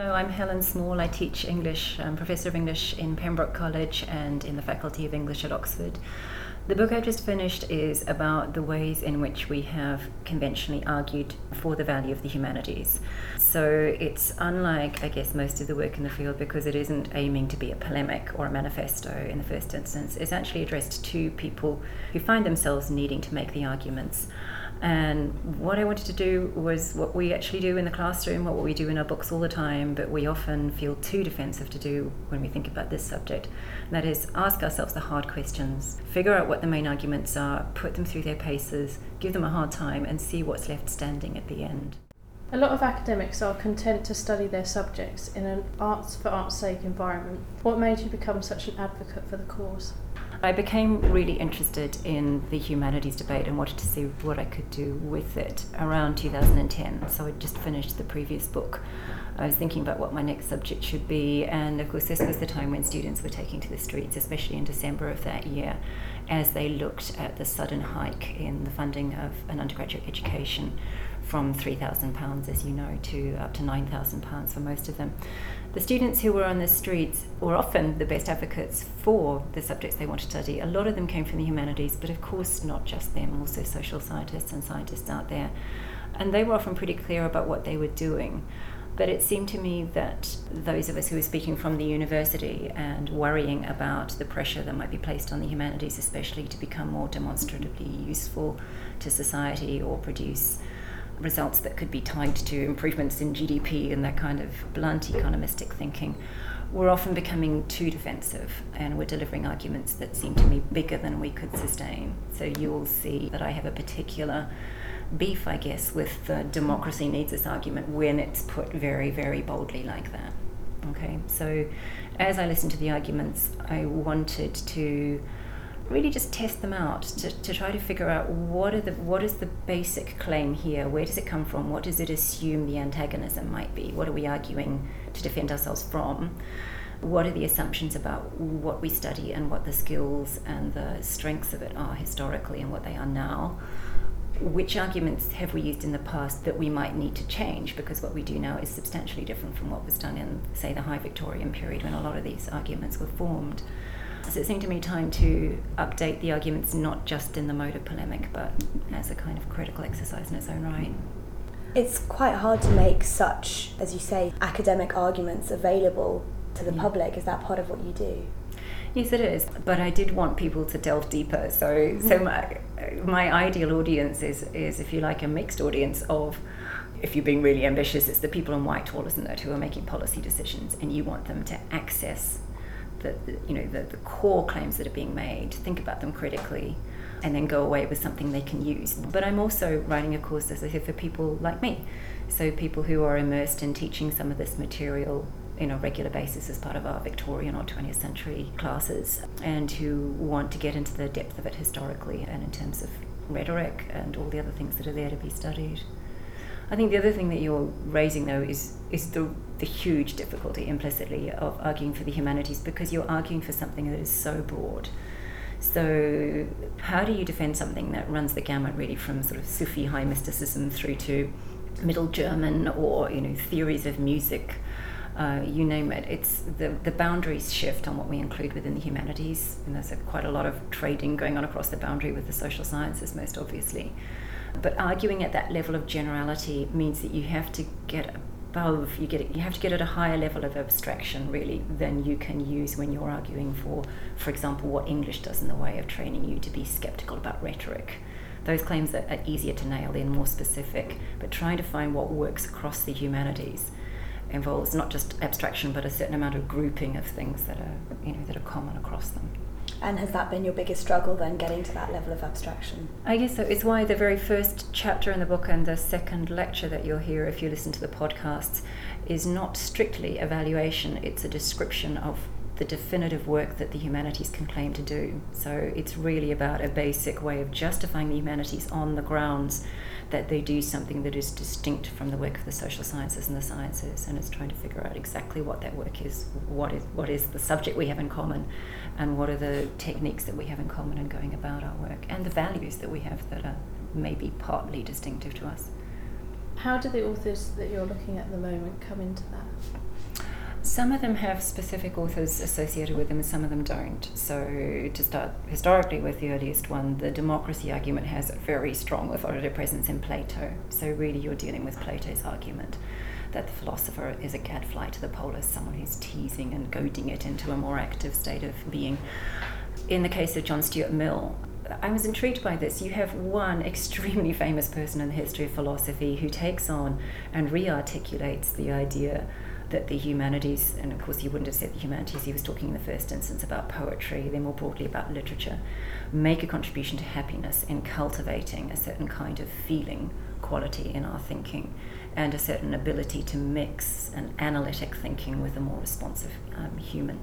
Hello, I'm Helen Small. I teach English, I'm Professor of English in Pembroke College and in the Faculty of English at Oxford. The book I just finished is about the ways in which we have conventionally argued for the value of the humanities. So it's unlike, I guess, most of the work in the field because it isn't aiming to be a polemic or a manifesto in the first instance. It's actually addressed to people who find themselves needing to make the arguments. And what I wanted to do was what we actually do in the classroom, what we do in our books all the time, but we often feel too defensive to do when we think about this subject. And that is, ask ourselves the hard questions, figure out what the main arguments are, put them through their paces, give them a hard time, and see what's left standing at the end. A lot of academics are content to study their subjects in an arts for art's sake environment. What made you become such an advocate for the cause? I became really interested in the humanities debate and wanted to see what I could do with it around 2010. So I'd just finished the previous book. I was thinking about what my next subject should be, and of course, this was the time when students were taking to the streets, especially in December of that year, as they looked at the sudden hike in the funding of an undergraduate education from £3,000, as you know, to up to £9,000 for most of them. The students who were on the streets were often the best advocates for the subjects they wanted to study. A lot of them came from the humanities, but of course, not just them, also social scientists and scientists out there. And they were often pretty clear about what they were doing. But it seemed to me that those of us who were speaking from the university and worrying about the pressure that might be placed on the humanities, especially to become more demonstratively useful to society or produce results that could be tied to improvements in GDP and that kind of blunt economistic thinking, we're often becoming too defensive and we're delivering arguments that seem to me bigger than we could sustain. So you'll see that I have a particular beef, I guess, with the democracy needs this argument when it's put very, very boldly like that. Okay, so as I listened to the arguments, I wanted to really just test them out to, to try to figure out what are the what is the basic claim here? Where does it come from? What does it assume the antagonism might be? What are we arguing to defend ourselves from? What are the assumptions about what we study and what the skills and the strengths of it are historically and what they are now? Which arguments have we used in the past that we might need to change? Because what we do now is substantially different from what was done in say the high victorian period when a lot of these arguments were formed so it seemed to me time to update the arguments not just in the mode of polemic, but as a kind of critical exercise in its own right. It's quite hard to make such, as you say, academic arguments available to the yeah. public. Is that part of what you do? Yes, it is. But I did want people to delve deeper. So, so mm-hmm. my, my ideal audience is, is, if you like, a mixed audience of if you're being really ambitious, it's the people in Whitehall, isn't it, who are making policy decisions, and you want them to access the, you know the, the core claims that are being made, think about them critically, and then go away with something they can use. But I'm also writing a course, as I said, for people like me, so people who are immersed in teaching some of this material in a regular basis as part of our Victorian or 20th century classes, and who want to get into the depth of it historically and in terms of rhetoric and all the other things that are there to be studied. I think the other thing that you're raising, though, is is the the huge difficulty implicitly of arguing for the humanities because you're arguing for something that is so broad. So, how do you defend something that runs the gamut really from sort of Sufi high mysticism through to Middle German or you know theories of music? Uh, you name it. It's the the boundaries shift on what we include within the humanities, and there's a, quite a lot of trading going on across the boundary with the social sciences, most obviously. But arguing at that level of generality means that you have to get above, you get you have to get at a higher level of abstraction really than you can use when you're arguing for, for example, what English does in the way of training you to be skeptical about rhetoric. Those claims are, are easier to nail, they're more specific, but trying to find what works across the humanities involves not just abstraction but a certain amount of grouping of things that are you know that are common across them. And has that been your biggest struggle then, getting to that level of abstraction? I guess so. It's why the very first chapter in the book and the second lecture that you'll hear if you listen to the podcasts is not strictly evaluation, it's a description of the definitive work that the humanities can claim to do. So it's really about a basic way of justifying the humanities on the grounds that they do something that is distinct from the work of the social sciences and the sciences, and it's trying to figure out exactly what that work is, what is what is the subject we have in common, and what are the techniques that we have in common in going about our work, and the values that we have that are maybe partly distinctive to us. How do the authors that you're looking at at the moment come into that? Some of them have specific authors associated with them, and some of them don't. So, to start historically with the earliest one, the democracy argument has a very strong authoritative presence in Plato. So, really, you're dealing with Plato's argument that the philosopher is a gadfly to the polis, someone who's teasing and goading it into a more active state of being. In the case of John Stuart Mill, I was intrigued by this. You have one extremely famous person in the history of philosophy who takes on and re articulates the idea that the humanities, and of course he wouldn't have said the humanities, he was talking in the first instance about poetry, then more broadly about literature, make a contribution to happiness in cultivating a certain kind of feeling quality in our thinking and a certain ability to mix an analytic thinking with a more responsive um, human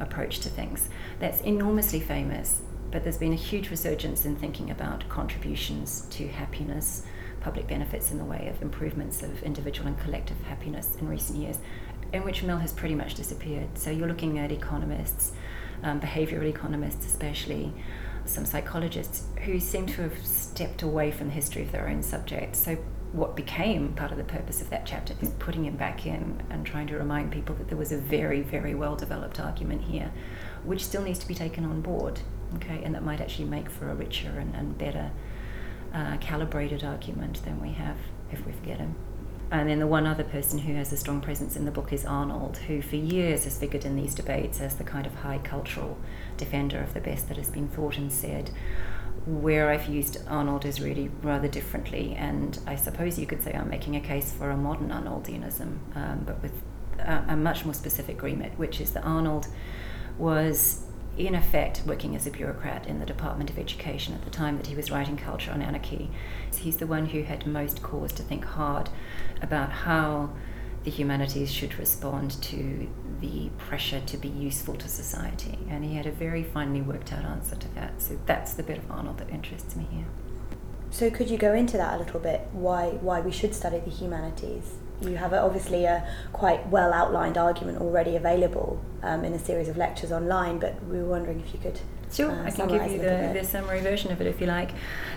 approach to things. That's enormously famous but there's been a huge resurgence in thinking about contributions to happiness, public benefits in the way of improvements of individual and collective happiness in recent years, in which Mill has pretty much disappeared. So you're looking at economists, um, behavioral economists especially, some psychologists who seem to have stepped away from the history of their own subject. So what became part of the purpose of that chapter is putting him back in and trying to remind people that there was a very, very well developed argument here, which still needs to be taken on board okay, and that might actually make for a richer and, and better uh, calibrated argument than we have if we forget him. And then the one other person who has a strong presence in the book is Arnold, who for years has figured in these debates as the kind of high cultural defender of the best that has been thought and said. Where I've used Arnold is really rather differently, and I suppose you could say I'm making a case for a modern Arnoldianism, um, but with a, a much more specific remit, which is that Arnold was in effect, working as a bureaucrat in the Department of Education at the time that he was writing Culture and Anarchy. He's the one who had most cause to think hard about how the humanities should respond to the pressure to be useful to society. And he had a very finely worked out answer to that. So that's the bit of Arnold that interests me here. So could you go into that a little bit? Why why we should study the humanities? you have a, obviously a quite well outlined argument already available um, in a series of lectures online, but we were wondering if you could. Sure, uh, I can give you the, the, summary version of it if you like.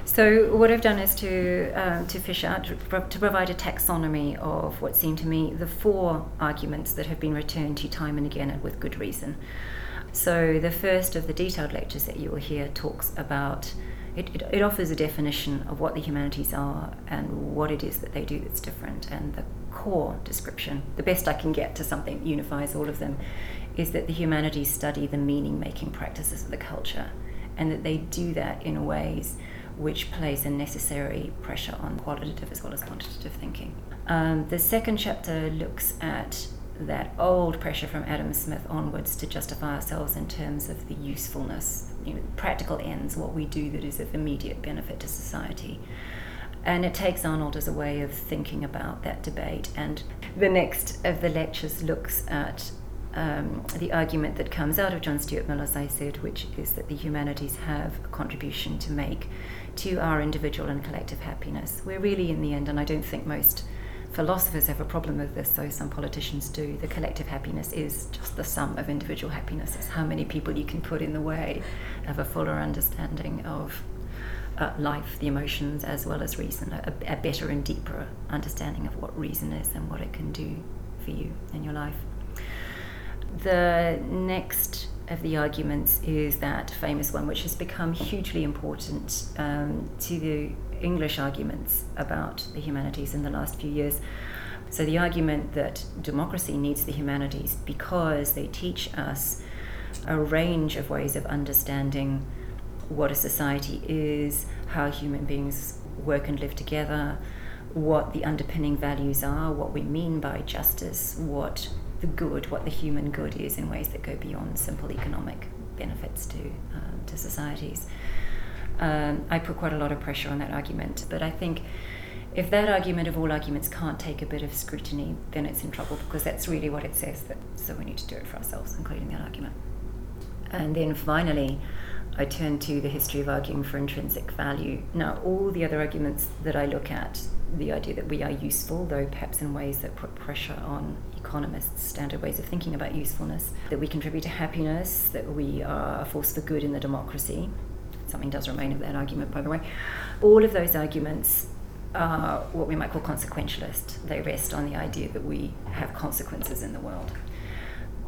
So, what I've done is to, um, to fish out, to, to provide a taxonomy of what seem to me the four arguments that have been returned to time and again and with good reason. So, the first of the detailed lectures that you will hear talks about it, it, it, offers a definition of what the humanities are and what it is that they do that's different. And the core description, the best I can get to something that unifies all of them, is that the humanities study the meaning making practices of the culture and that they do that in ways which place a necessary pressure on qualitative as well as quantitative thinking. Um, the second chapter looks at that old pressure from Adam Smith onwards to justify ourselves in terms of the usefulness, you know, practical ends, what we do that is of immediate benefit to society. And it takes Arnold as a way of thinking about that debate. And the next of the lectures looks at um, the argument that comes out of John Stuart Mill, as I said, which is that the humanities have a contribution to make to our individual and collective happiness. We're really, in the end, and I don't think most philosophers have a problem with this, though some politicians do. The collective happiness is just the sum of individual happiness. It's how many people you can put in the way of a fuller understanding of uh, life, the emotions, as well as reason, a, a, better and deeper understanding of what reason is and what it can do for you in your life. The next of the arguments is that famous one, which has become hugely important um, to the English arguments about the humanities in the last few years. So, the argument that democracy needs the humanities because they teach us a range of ways of understanding what a society is, how human beings work and live together, what the underpinning values are, what we mean by justice, what the good, what the human good is in ways that go beyond simple economic benefits to, um, to societies. Um, I put quite a lot of pressure on that argument, but I think if that argument of all arguments can't take a bit of scrutiny, then it's in trouble because that's really what it says. That, so we need to do it for ourselves, including that argument. And then finally, I turn to the history of arguing for intrinsic value. Now, all the other arguments that I look at, the idea that we are useful, though perhaps in ways that put pressure on economists' standard ways of thinking about usefulness, that we contribute to happiness, that we are a force for good in the democracy. Something does remain of that argument, by the way. All of those arguments are what we might call consequentialist. They rest on the idea that we have consequences in the world.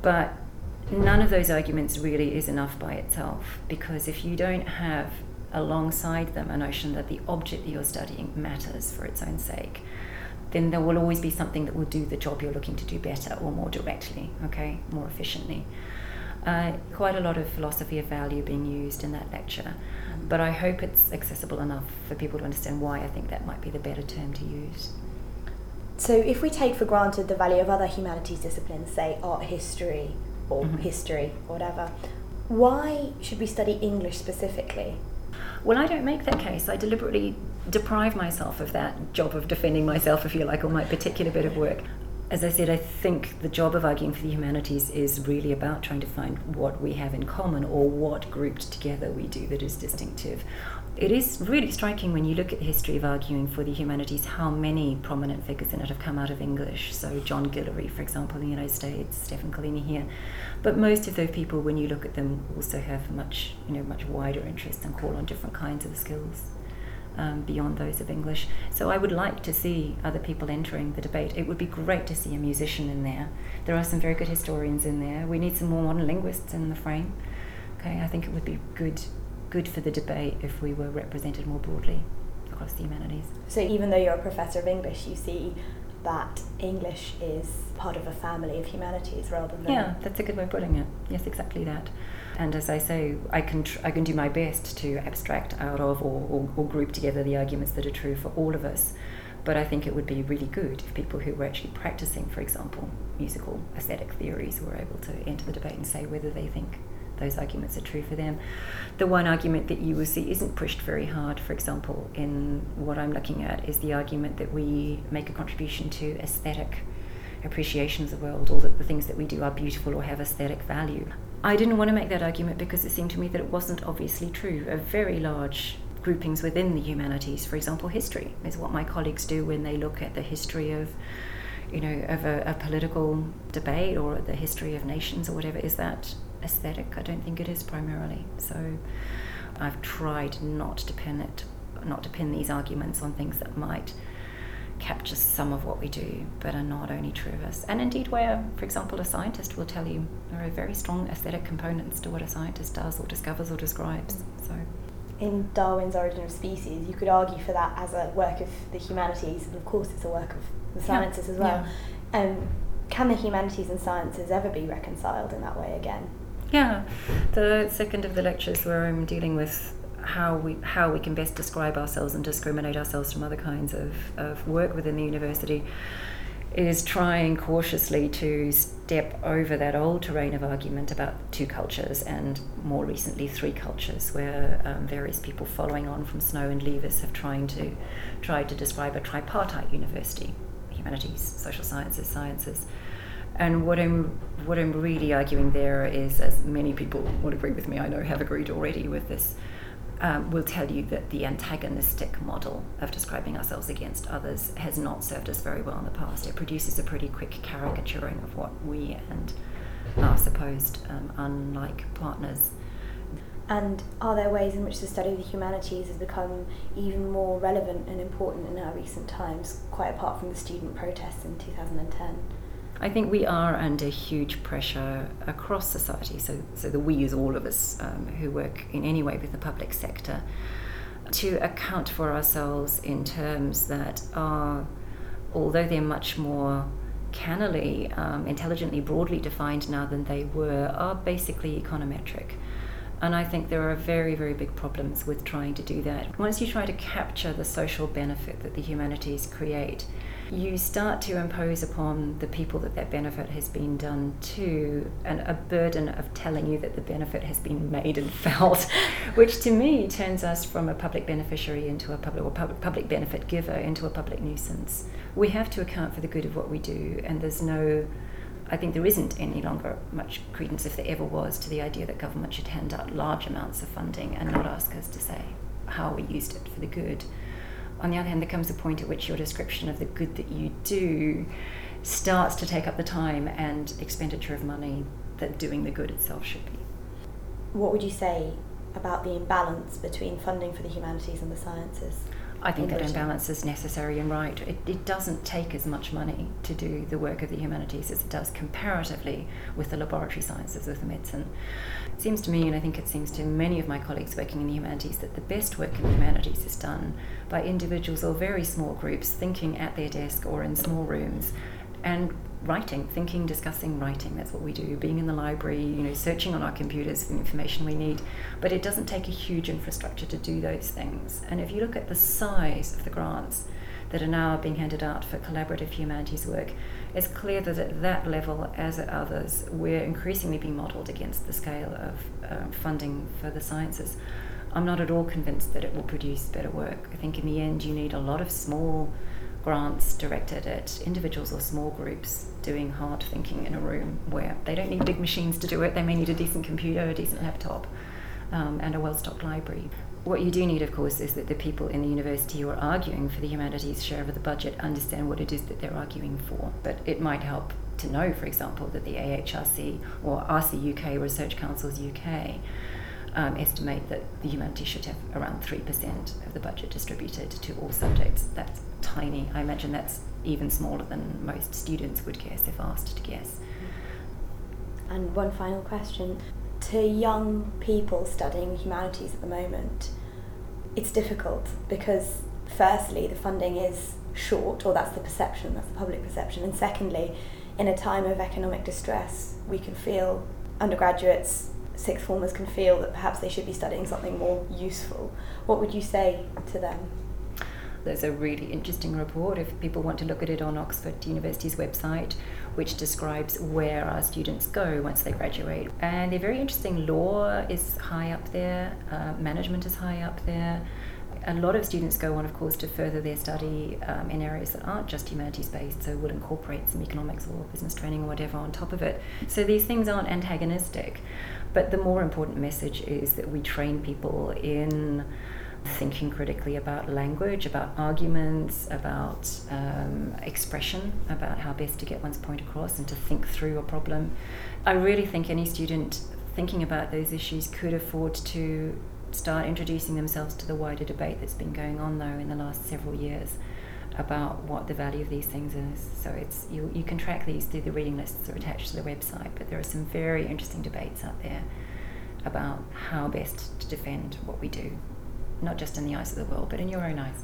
But none of those arguments really is enough by itself because if you don't have alongside them a notion that the object that you're studying matters for its own sake, then there will always be something that will do the job you're looking to do better or more directly, okay, more efficiently. Uh, quite a lot of philosophy of value being used in that lecture, but I hope it's accessible enough for people to understand why I think that might be the better term to use. So, if we take for granted the value of other humanities disciplines, say art history or mm-hmm. history or whatever, why should we study English specifically? Well, I don't make that case. I deliberately deprive myself of that job of defending myself, if you like, or my particular bit of work. As I said, I think the job of arguing for the humanities is really about trying to find what we have in common or what grouped together we do that is distinctive. It is really striking when you look at the history of arguing for the humanities how many prominent figures in it have come out of English. So, John Guillory, for example, in the United States, Stefan Collini here. But most of those people, when you look at them, also have much, you know, much wider interest and call on different kinds of skills um, beyond those of English. So I would like to see other people entering the debate. It would be great to see a musician in there. There are some very good historians in there. We need some more modern linguists in the frame. Okay, I think it would be good good for the debate if we were represented more broadly across the humanities. So even though you're a professor of English, you see that English is part of a family of humanities rather than Yeah, that's a good way of putting it. Yes, exactly that and as I say, I can tr- I can do my best to abstract out of or, or, or, group together the arguments that are true for all of us. But I think it would be really good if people who were actually practicing, for example, musical aesthetic theories were able to enter the debate and say whether they think those arguments are true for them. The one argument that you will see isn't pushed very hard, for example, in what I'm looking at, is the argument that we make a contribution to aesthetic appreciation of the world, or that the things that we do are beautiful or have aesthetic value. I didn't want to make that argument because it seemed to me that it wasn't obviously true. A very large groupings within the humanities, for example, history is what my colleagues do when they look at the history of, you know, of a, a political debate or the history of nations or whatever. Is that aesthetic? I don't think it is primarily. So I've tried not to pin it, not to pin these arguments on things that might capture some of what we do, but are not only true of us. And indeed, where, for example, a scientist will tell you there are very strong aesthetic components to what a scientist does or discovers or describes. So. In Darwin's Origin of Species, you could argue for that as a work of the humanities, and of course, it's a work of the sciences yeah. as well. Yeah. Um, can the humanities and sciences ever be reconciled in that way again? Yeah, the second of the lectures where I'm dealing with how we how we can best describe ourselves and discriminate ourselves from other kinds of, of work within the university is trying cautiously to step over that old terrain of argument about two cultures and more recently three cultures, where um, various people following on from Snow and Leavis have trying to tried to describe a tripartite university: humanities, social sciences, sciences. And what I'm what I'm really arguing there is, as many people would agree with me, I know have agreed already with this um, will tell you that the antagonistic model of describing ourselves against others has not served us very well in the past. It produces a pretty quick caricaturing of what we and our supposed um, unlike partners. And are there ways in which the study of the humanities has become even more relevant and important in our recent times, quite apart from the student protests in 2010? I think we are under huge pressure across society. So, so the we is all of us um, who work in any way with the public sector to account for ourselves in terms that are, although they're much more cannily, um, intelligently, broadly defined now than they were, are basically econometric. And I think there are very, very big problems with trying to do that. Once you try to capture the social benefit that the humanities create, you start to impose upon the people that that benefit has been done to and a burden of telling you that the benefit has been made and felt, which to me turns us from a public beneficiary into a public or public, public benefit giver into a public nuisance. We have to account for the good of what we do, and there's no I think there isn't any longer much credence, if there ever was, to the idea that government should hand out large amounts of funding and not ask us to say how we used it for the good on the other hand, there comes a point at which your description of the good that you do starts to take up the time and expenditure of money that doing the good itself should be. What would you say about the imbalance between funding for the humanities and the sciences? I think that imbalance is necessary and right. It, it doesn't take as much money to do the work of the humanities as it does comparatively with the laboratory sciences, with the medicine. It seems to me, and I think it seems to many of my colleagues working in the humanities, that the best work in the humanities is done by individuals or very small groups thinking at their desk or in small rooms and writing, thinking, discussing, writing. That's what we do. Being in the library, you know, searching on our computers for the information we need. But it doesn't take a huge infrastructure to do those things. And if you look at the size of the grants that are now being handed out for collaborative humanities work, it's clear that at that level, as at others, we're increasingly being modelled against the scale of uh, funding for the sciences. I'm not at all convinced that it will produce better work. I think in the end, you need a lot of small grants directed at individuals or small groups doing hard thinking in a room where they don't need big machines to do it. They may need a decent computer, a decent laptop, um, and a well stocked library. What you do need, of course, is that the people in the university who are arguing for the humanities share of the budget understand what it is that they're arguing for. But it might help to know, for example, that the AHRC or RC UK, Research Councils UK, um, estimate that the humanities should have around 3% of the budget distributed to all subjects. That's tiny. I imagine that's even smaller than most students would guess if asked to guess. And one final question. To young people studying humanities at the moment, it's difficult because, firstly, the funding is short, or that's the perception, that's the public perception. And secondly, in a time of economic distress, we can feel undergraduates, sixth formers can feel that perhaps they should be studying something more useful. What would you say to them? There's a really interesting report if people want to look at it on Oxford University's website, which describes where our students go once they graduate. And they're very interesting. Law is high up there, uh, management is high up there. A lot of students go on, of course, to further their study um, in areas that aren't just humanities based, so will incorporate some economics or business training or whatever on top of it. So these things aren't antagonistic. But the more important message is that we train people in thinking critically about language, about arguments, about um, expression, about how best to get one's point across and to think through a problem. I really think any student thinking about those issues could afford to start introducing themselves to the wider debate that's been going on though in the last several years about what the value of these things is. So it's you, you can track these through the reading lists that are attached to the website, but there are some very interesting debates out there about how best to defend what we do not just in the eyes of the world, but in your own eyes.